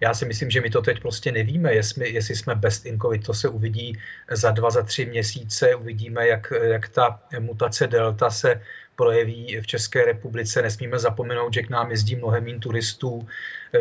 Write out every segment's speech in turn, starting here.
Já si myslím, že my to teď prostě nevíme, jestli, jestli jsme best in COVID. To se uvidí za dva, za tři měsíce. Uvidíme, jak, jak ta mutace delta se projeví v České republice. Nesmíme zapomenout, že k nám jezdí mnohem méně turistů.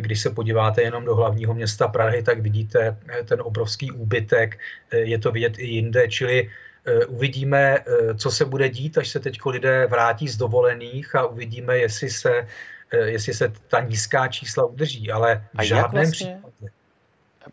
Když se podíváte jenom do hlavního města Prahy, tak vidíte ten obrovský úbytek. Je to vidět i jinde, čili Eh, uvidíme, eh, co se bude dít, až se teď lidé vrátí z dovolených a uvidíme, jestli se, jestli se ta nízká čísla udrží. Ale v žádném vlastně? případě.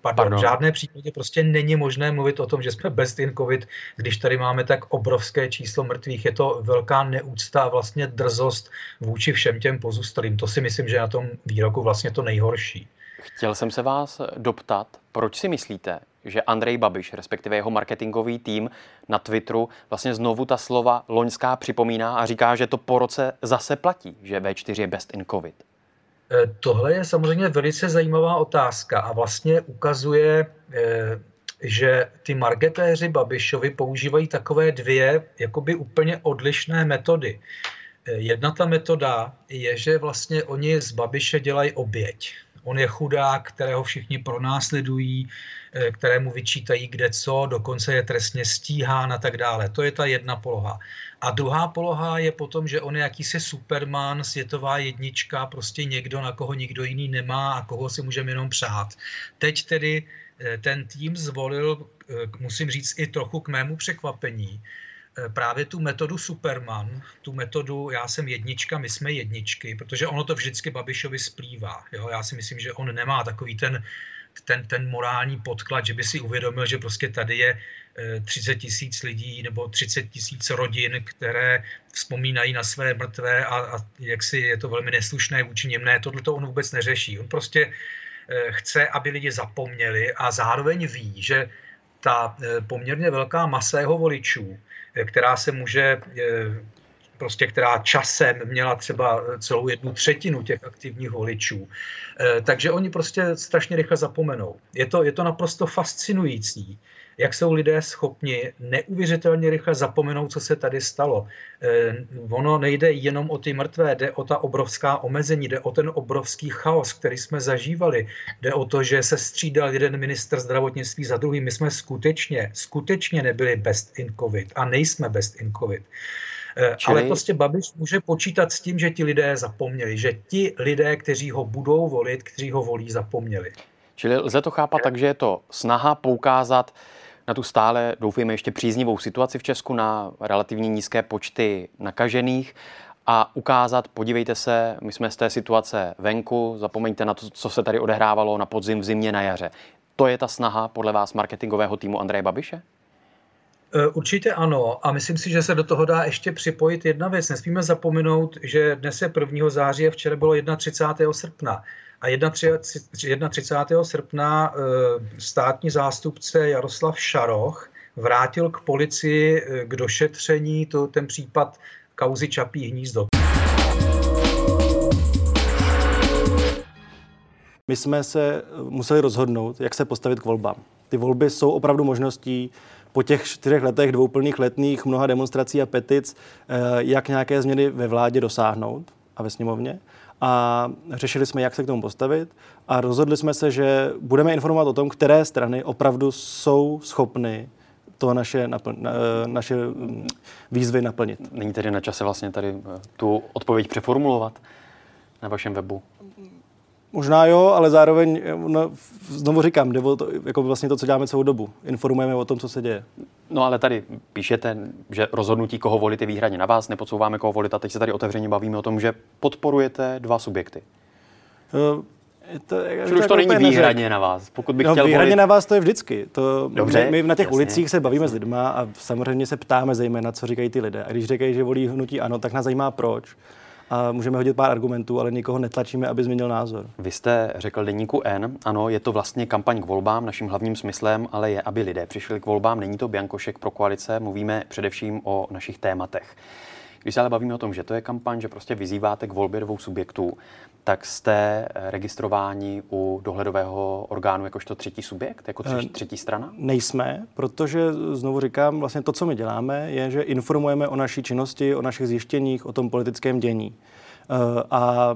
Pardon, Pardon. V žádné případě prostě není možné mluvit o tom, že jsme best in COVID, když tady máme tak obrovské číslo mrtvých. Je to velká neúcta a vlastně drzost vůči všem těm pozůstalým. To si myslím, že na tom výroku vlastně to nejhorší. Chtěl jsem se vás doptat, proč si myslíte, že Andrej Babiš, respektive jeho marketingový tým na Twitteru, vlastně znovu ta slova loňská připomíná a říká, že to po roce zase platí, že V4 je best in COVID. E, tohle je samozřejmě velice zajímavá otázka a vlastně ukazuje, e, že ty marketéři Babišovi používají takové dvě jakoby úplně odlišné metody. E, jedna ta metoda je, že vlastně oni z Babiše dělají oběť. On je chudák, kterého všichni pronásledují, eh, kterému vyčítají kde co, dokonce je trestně stíhán a tak dále. To je ta jedna poloha. A druhá poloha je potom, že on je jakýsi superman, světová jednička, prostě někdo, na koho nikdo jiný nemá a koho si můžeme jenom přát. Teď tedy eh, ten tým zvolil, eh, musím říct i trochu k mému překvapení, právě tu metodu Superman, tu metodu já jsem jednička, my jsme jedničky, protože ono to vždycky Babišovi splývá. Jo? Já si myslím, že on nemá takový ten, ten, ten morální podklad, že by si uvědomil, že prostě tady je 30 eh, tisíc lidí nebo 30 tisíc rodin, které vzpomínají na své mrtvé a, a jak si je to velmi neslušné vůči něm. Ne, tohle to on vůbec neřeší. On prostě eh, chce, aby lidi zapomněli a zároveň ví, že ta poměrně velká masa jeho voličů která se může eh, prostě která časem měla třeba celou jednu třetinu těch aktivních voličů. Eh, takže oni prostě strašně rychle zapomenou. Je to, je to naprosto fascinující, jak jsou lidé schopni neuvěřitelně rychle zapomenout, co se tady stalo. Eh, ono nejde jenom o ty mrtvé, jde o ta obrovská omezení, jde o ten obrovský chaos, který jsme zažívali, jde o to, že se střídal jeden minister zdravotnictví za druhým. My jsme skutečně, skutečně nebyli best in covid a nejsme best in covid. Eh, Čili... Ale prostě Babiš může počítat s tím, že ti lidé zapomněli, že ti lidé, kteří ho budou volit, kteří ho volí, zapomněli. Čili lze to chápat tak, že je to snaha poukázat na tu stále, doufujeme, ještě příznivou situaci v Česku, na relativně nízké počty nakažených a ukázat, podívejte se, my jsme z té situace venku, zapomeňte na to, co se tady odehrávalo na podzim, v zimě, na jaře. To je ta snaha podle vás marketingového týmu Andreje Babiše? E, určitě ano a myslím si, že se do toho dá ještě připojit jedna věc. Nesmíme zapomenout, že dnes je 1. září a včera bylo 31. srpna. A 31. srpna e, státní zástupce Jaroslav Šaroch vrátil k policii e, k došetření to, ten případ kauzy Čapí hnízdo. My jsme se museli rozhodnout, jak se postavit k volbám. Ty volby jsou opravdu možností po těch čtyřech letech, dvou plných letných, mnoha demonstrací a petic, eh, jak nějaké změny ve vládě dosáhnout a ve sněmovně. A řešili jsme, jak se k tomu postavit a rozhodli jsme se, že budeme informovat o tom, které strany opravdu jsou schopny to naše, napl- eh, naše mm, výzvy naplnit. Není tedy na čase vlastně tady eh, tu odpověď přeformulovat na vašem webu? Možná jo, ale zároveň, no, znovu říkám, jde o to, jako vlastně to, co děláme celou dobu. Informujeme o tom, co se děje. No ale tady píšete, že rozhodnutí, koho volit, je výhradně na vás, nepodsouváme, koho volit, a teď se tady otevřeně bavíme o tom, že podporujete dva subjekty. Uh, to, Čili už to není výhradně na vás. Pokud bych no, chtěl výhradně volit... na vás to je vždycky. To, Dobře, my, my na těch jasně, ulicích se bavíme jasně. s lidma a samozřejmě se ptáme zejména, co říkají ty lidé. A když říkají, že volí hnutí ano, tak nás zajímá proč a můžeme hodit pár argumentů, ale nikoho netlačíme, aby změnil názor. Vy jste řekl deníku N, ano, je to vlastně kampaň k volbám, naším hlavním smyslem, ale je, aby lidé přišli k volbám. Není to biankošek pro koalice, mluvíme především o našich tématech. Když se ale bavíme o tom, že to je kampaň, že prostě vyzýváte k volbě dvou subjektů, tak jste registrováni u dohledového orgánu jakožto třetí subjekt, jako třetí, eh, třetí strana? Nejsme, protože znovu říkám, vlastně to, co my děláme, je, že informujeme o naší činnosti, o našich zjištěních, o tom politickém dění. A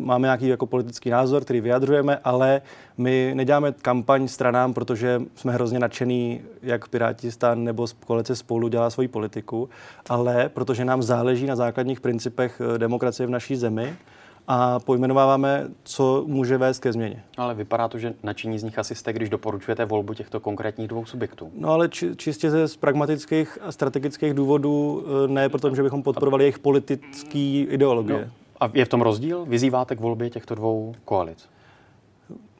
máme nějaký jako politický názor, který vyjadřujeme, ale my neděláme kampaň stranám, protože jsme hrozně nadšený, jak Piráti stan nebo koalice spolu dělá svoji politiku, ale protože nám záleží na základních principech eh, demokracie v naší zemi a pojmenováváme, co může vést ke změně. Ale vypadá to, že nadšení z nich asi jste, když doporučujete volbu těchto konkrétních dvou subjektů. No ale či, čistě ze z pragmatických a strategických důvodů, eh, ne protože bychom podporovali jejich politické ideologie. No. A je v tom rozdíl? Vyzýváte k volbě těchto dvou koalic?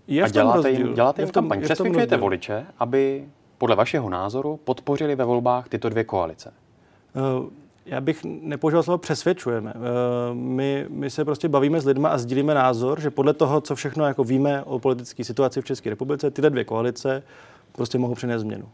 Je a děláte jim, děláte jim kampaň. Přesvědčujete voliče, aby podle vašeho názoru podpořili ve volbách tyto dvě koalice? Uh, já bych nepoužíval slovo přesvědčujeme. Uh, my, my se prostě bavíme s lidmi a sdílíme názor, že podle toho, co všechno jako víme o politické situaci v České republice, tyhle dvě koalice prostě mohou přinést změnu.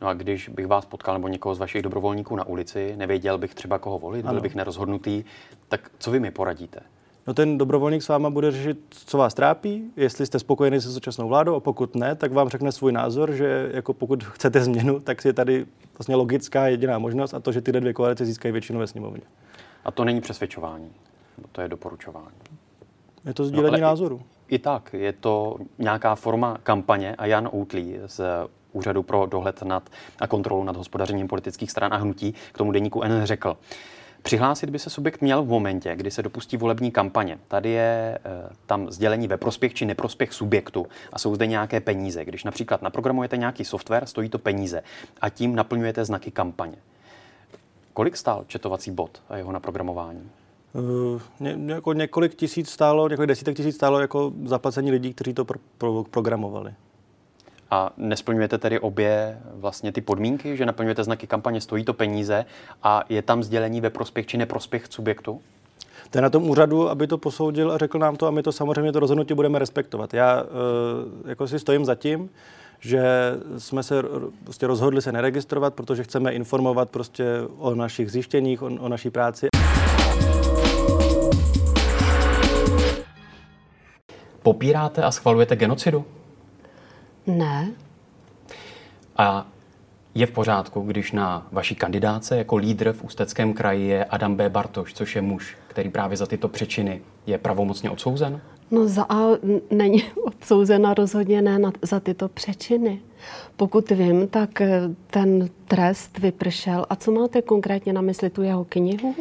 No a když bych vás potkal nebo někoho z vašich dobrovolníků na ulici, nevěděl bych třeba koho volit, byl ano. bych nerozhodnutý, tak co vy mi poradíte? No ten dobrovolník s váma bude řešit, co vás trápí, jestli jste spokojeni se současnou vládou a pokud ne, tak vám řekne svůj názor, že jako pokud chcete změnu, tak je tady vlastně logická jediná možnost a to, že ty dvě koalice získají většinu ve sněmovně. A to není přesvědčování, to je doporučování. Je to sdílení no, názoru. I, tak, je to nějaká forma kampaně a Jan Outlí z Úřadu pro dohled nad a kontrolu nad hospodařením politických stran a hnutí k tomu deníku N řekl. Přihlásit by se subjekt měl v momentě, kdy se dopustí volební kampaně. Tady je e, tam sdělení ve prospěch či neprospěch subjektu a jsou zde nějaké peníze. Když například naprogramujete nějaký software, stojí to peníze a tím naplňujete znaky kampaně. Kolik stál četovací bot a jeho naprogramování? Uh, ně, jako několik tisíc stálo, několik desítek tisíc stálo jako zaplacení lidí, kteří to pro, pro, programovali. A nesplňujete tedy obě vlastně ty podmínky, že naplňujete znaky kampaně, stojí to peníze a je tam sdělení ve prospěch či neprospěch subjektu? To je na tom úřadu, aby to posoudil a řekl nám to a my to samozřejmě to rozhodnutí budeme respektovat. Já uh, jako si stojím za tím, že jsme se prostě rozhodli se neregistrovat, protože chceme informovat prostě o našich zjištěních, o, o naší práci. Popíráte a schvalujete genocidu? Ne. A je v pořádku, když na vaší kandidáce jako lídr v Ústeckém kraji je Adam B. Bartoš, což je muž, který právě za tyto přečiny je pravomocně odsouzen? No za A není odsouzena rozhodně ne na, za tyto přečiny. Pokud vím, tak eh, ten trest vypršel. A co máte konkrétně na mysli tu jeho knihu?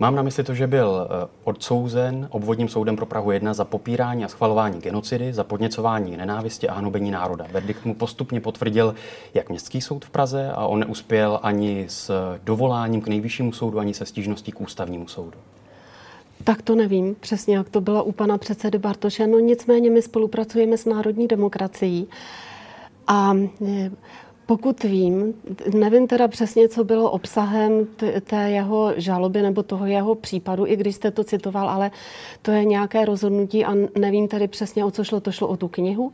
Mám na mysli to, že byl eh, odsouzen obvodním soudem pro Prahu 1 za popírání a schvalování genocidy, za podněcování nenávisti a hanobení národa. Verdikt mu postupně potvrdil jak městský soud v Praze a on neuspěl ani s dovoláním k nejvyššímu soudu, ani se stížností k ústavnímu soudu. Tak to nevím přesně, jak to bylo u pana předsedy Bartoše. No nicméně my spolupracujeme s národní demokracií. A eh, pokud vím, nevím teda přesně, co bylo obsahem té jeho žaloby nebo toho jeho případu, i když jste to citoval, ale to je nějaké rozhodnutí a nevím tedy přesně, o co šlo. To šlo o tu knihu?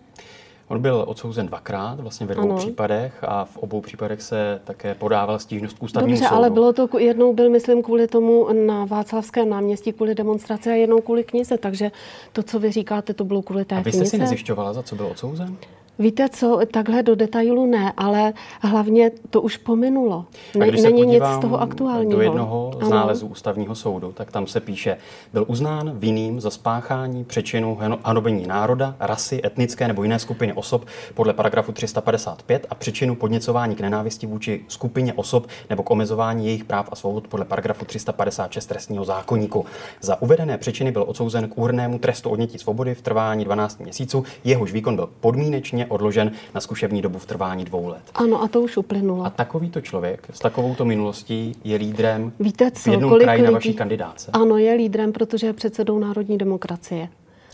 On byl odsouzen dvakrát, vlastně ve dvou ano. případech a v obou případech se také podával stížnost k ústavnímu Dobře, soudu. ale bylo to, jednou byl, myslím, kvůli tomu na Václavském náměstí, kvůli demonstraci a jednou kvůli knize, takže to, co vy říkáte, to bylo kvůli té knize. A vy jste knize. si nezjišťovala, za co byl odsouzen? Víte co, takhle do detailu ne, ale hlavně to už pominulo. Ne, není nic z toho aktuálního. do jednoho z nálezů ústavního soudu, tak tam se píše, byl uznán vinným za spáchání přečinu hanobení národa, rasy, etnické nebo jiné skupiny osob podle paragrafu 355 a přečinu podněcování k nenávisti vůči skupině osob nebo k omezování jejich práv a svobod podle paragrafu 356 trestního zákoníku. Za uvedené přečiny byl odsouzen k úrnému trestu odnětí svobody v trvání 12 měsíců, jehož výkon byl podmínečně odložen na zkušební dobu v trvání dvou let. Ano, a to už uplynulo. A takovýto člověk s takovouto minulostí je lídrem Víte co, v jednom kolik kraji lidí... na vaší kandidáce. Ano, je lídrem, protože je předsedou Národní demokracie.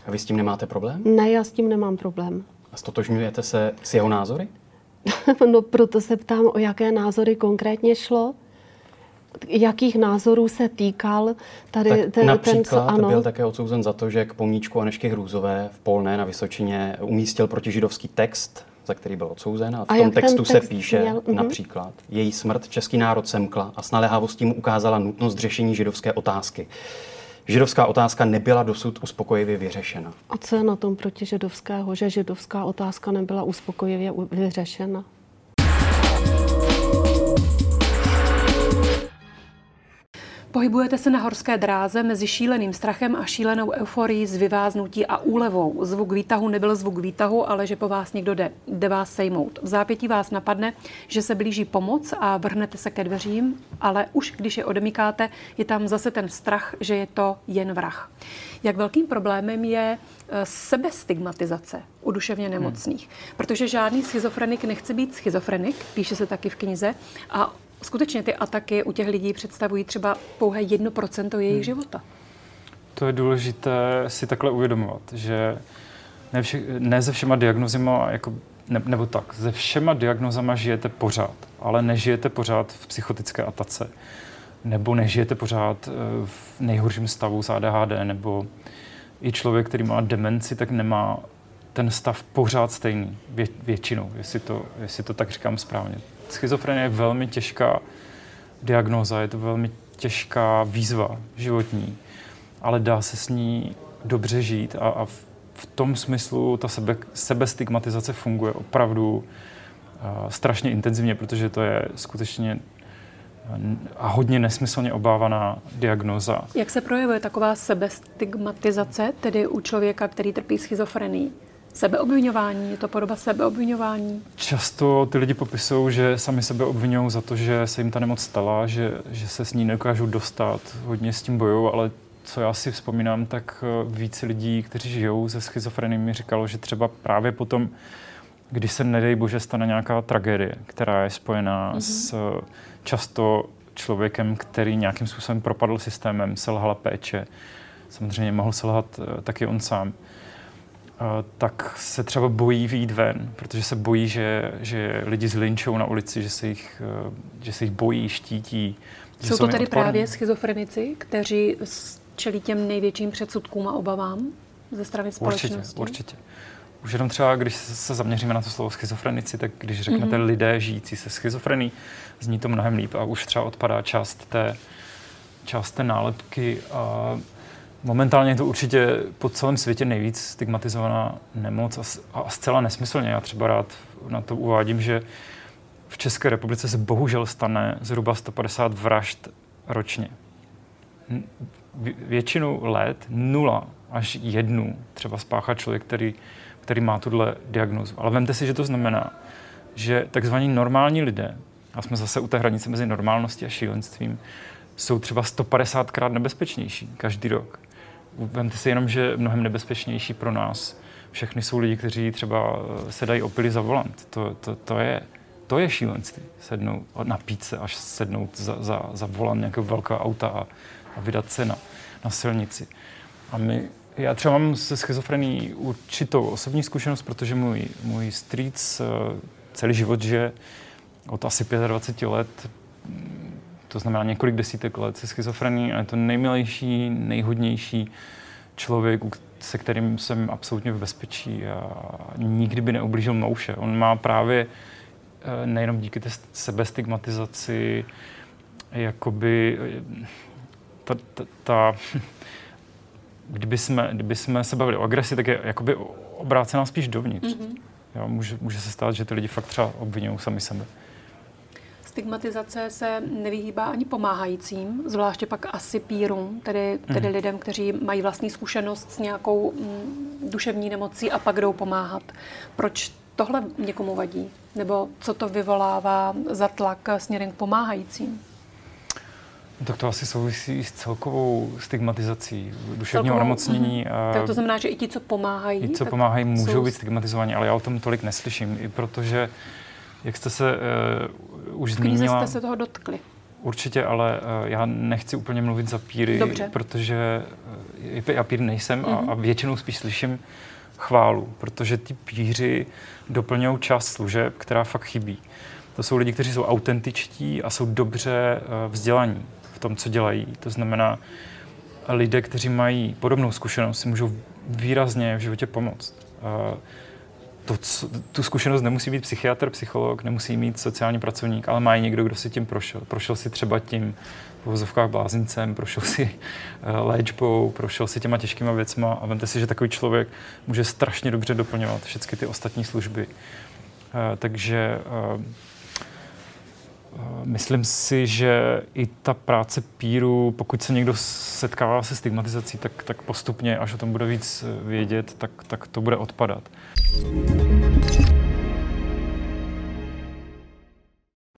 A vy s tím nemáte problém? Ne, já s tím nemám problém. A stotožňujete se s jeho názory? no proto se ptám, o jaké názory konkrétně šlo jakých názorů se týkal tady tak ten, například ten, ano. byl také odsouzen za to, že k pomníčku Anešky Hrůzové v Polné na Vysočině umístil protižidovský text, za který byl odsouzen. A v a tom textu text se píše měl? Mhm. například, její smrt český národ semkla a s naléhavostí mu ukázala nutnost řešení židovské otázky. Židovská otázka nebyla dosud uspokojivě vyřešena. A co je na tom proti židovského, že židovská otázka nebyla uspokojivě vyřešena? Pohybujete se na horské dráze mezi šíleným strachem a šílenou euforií z vyváznutí a úlevou. Zvuk výtahu nebyl zvuk výtahu, ale že po vás někdo jde, jde vás sejmout. V zápětí vás napadne, že se blíží pomoc a vrhnete se ke dveřím, ale už když je odemykáte, je tam zase ten strach, že je to jen vrah. Jak velkým problémem je eh, sebestigmatizace u duševně nemocných. Hmm. Protože žádný schizofrenik nechce být schizofrenik, píše se taky v knize, a skutečně ty ataky u těch lidí představují třeba pouhé 1% jejich hmm. života. To je důležité si takhle uvědomovat, že ne, vše, ne se všema diagnozima, jako, ne, nebo tak, se všema diagnozama žijete pořád, ale nežijete pořád v psychotické atace, nebo nežijete pořád eh, v nejhorším stavu z ADHD, nebo i člověk, který má demenci, tak nemá ten stav pořád stejný, vě, většinou, jestli to, jestli to tak říkám správně schizofrenie je velmi těžká diagnóza, je to velmi těžká výzva životní, ale dá se s ní dobře žít a, a v, tom smyslu ta sebe, sebestigmatizace funguje opravdu uh, strašně intenzivně, protože to je skutečně a hodně nesmyslně obávaná diagnoza. Jak se projevuje taková sebestigmatizace, tedy u člověka, který trpí schizofrenií? Sebeobvinování, je to podoba sebeobvinování? Často ty lidi popisují, že sami sebe obvinují za to, že se jim ta nemoc stala, že, že se s ní nedokážou dostat, hodně s tím bojují, ale co já si vzpomínám, tak eh, více lidí, kteří žijou ze schizofrenií, mi říkalo, že třeba právě potom, když se, nedej bože, stane nějaká tragédie, která je spojená mm-hmm. s eh, často člověkem, který nějakým způsobem propadl systémem, selhala péče, samozřejmě mohl selhat eh, taky on sám, tak se třeba bojí výjít ven, protože se bojí, že, že lidi zlinčou na ulici, že se jich, e, že se jich bojí, štítí. Jsou to tedy právě schizofrenici, kteří čelí těm největším předsudkům a obavám ze strany společnosti? Určitě, určitě. Už jenom třeba, když se zaměříme na to slovo schizofrenici, tak když řeknete mm-hmm. lidé žijící se schizofrení, zní to mnohem líp a už třeba odpadá část té, část té nálepky. A Momentálně je to určitě po celém světě nejvíc stigmatizovaná nemoc a, a zcela nesmyslně. Já třeba rád na to uvádím, že v České republice se bohužel stane zhruba 150 vražd ročně. Většinu let nula až jednu třeba spáchá člověk, který, který má tuhle diagnozu. Ale vemte si, že to znamená, že takzvaní normální lidé, a jsme zase u té hranice mezi normálností a šílenstvím, jsou třeba 150krát nebezpečnější každý rok. Vemte si jenom, že mnohem nebezpečnější pro nás všechny jsou lidi, kteří třeba eh, se dají opily za volant. To, to, to, je, to je šílenství. Sednout, napít se, až sednout za, za, za volant nějakého velkého auta a, a vydat se na, na silnici. A my, já třeba mám se schizofrení určitou osobní zkušenost, protože můj, můj strýc eh, celý život žije od asi 25 let to znamená několik desítek let se schizofrení a je to nejmilejší, nejhodnější člověk, se kterým jsem absolutně v bezpečí a nikdy by neublížil mouše. On má právě eh, nejenom díky té sebestigmatizaci, jakoby eh, ta, ta, ta kdyby, jsme, kdyby jsme se bavili o agresi, tak je jakoby obrácená spíš dovnitř. Mm-hmm. Jo, může, může se stát, že ty lidi fakt třeba obvinují sami sebe. Stigmatizace se nevyhýbá ani pomáhajícím, zvláště pak asi pírům, tedy, tedy mm. lidem, kteří mají vlastní zkušenost s nějakou mm, duševní nemocí a pak jdou pomáhat. Proč tohle někomu vadí? Nebo co to vyvolává za tlak směrem k pomáhajícím? Tak to asi souvisí s celkovou stigmatizací duševního onemocnění. Mm-hmm. Tak to znamená, že i ti, co pomáhají, i co pomáhají, můžou jsou... být stigmatizovaní, ale já o tom tolik neslyším, i protože jak jste se uh, už zmínila... jste se toho dotkli. Určitě, ale uh, já nechci úplně mluvit za píry, Dobře. protože uh, já pír nejsem mm-hmm. a, mhm. a většinou spíš slyším chválu, protože ty píři doplňují část služeb, která fakt chybí. To jsou lidi, kteří jsou autentičtí a jsou dobře uh, vzdělaní v tom, co dělají. To znamená, lidé, kteří mají podobnou zkušenost, si můžou výrazně v životě pomoct. To, tu zkušenost nemusí být psychiatr, psycholog, nemusí mít sociální pracovník, ale má někdo, kdo si tím prošel. Prošel si třeba tím v vozovkách blázincem, prošel si uh, léčbou, prošel si těma těžkýma věcma a vemte si, že takový člověk může strašně dobře doplňovat všechny ty ostatní služby. Uh, takže uh, myslím si, že i ta práce píru, pokud se někdo setkává se stigmatizací, tak, tak postupně, až o tom bude víc vědět, tak, tak to bude odpadat.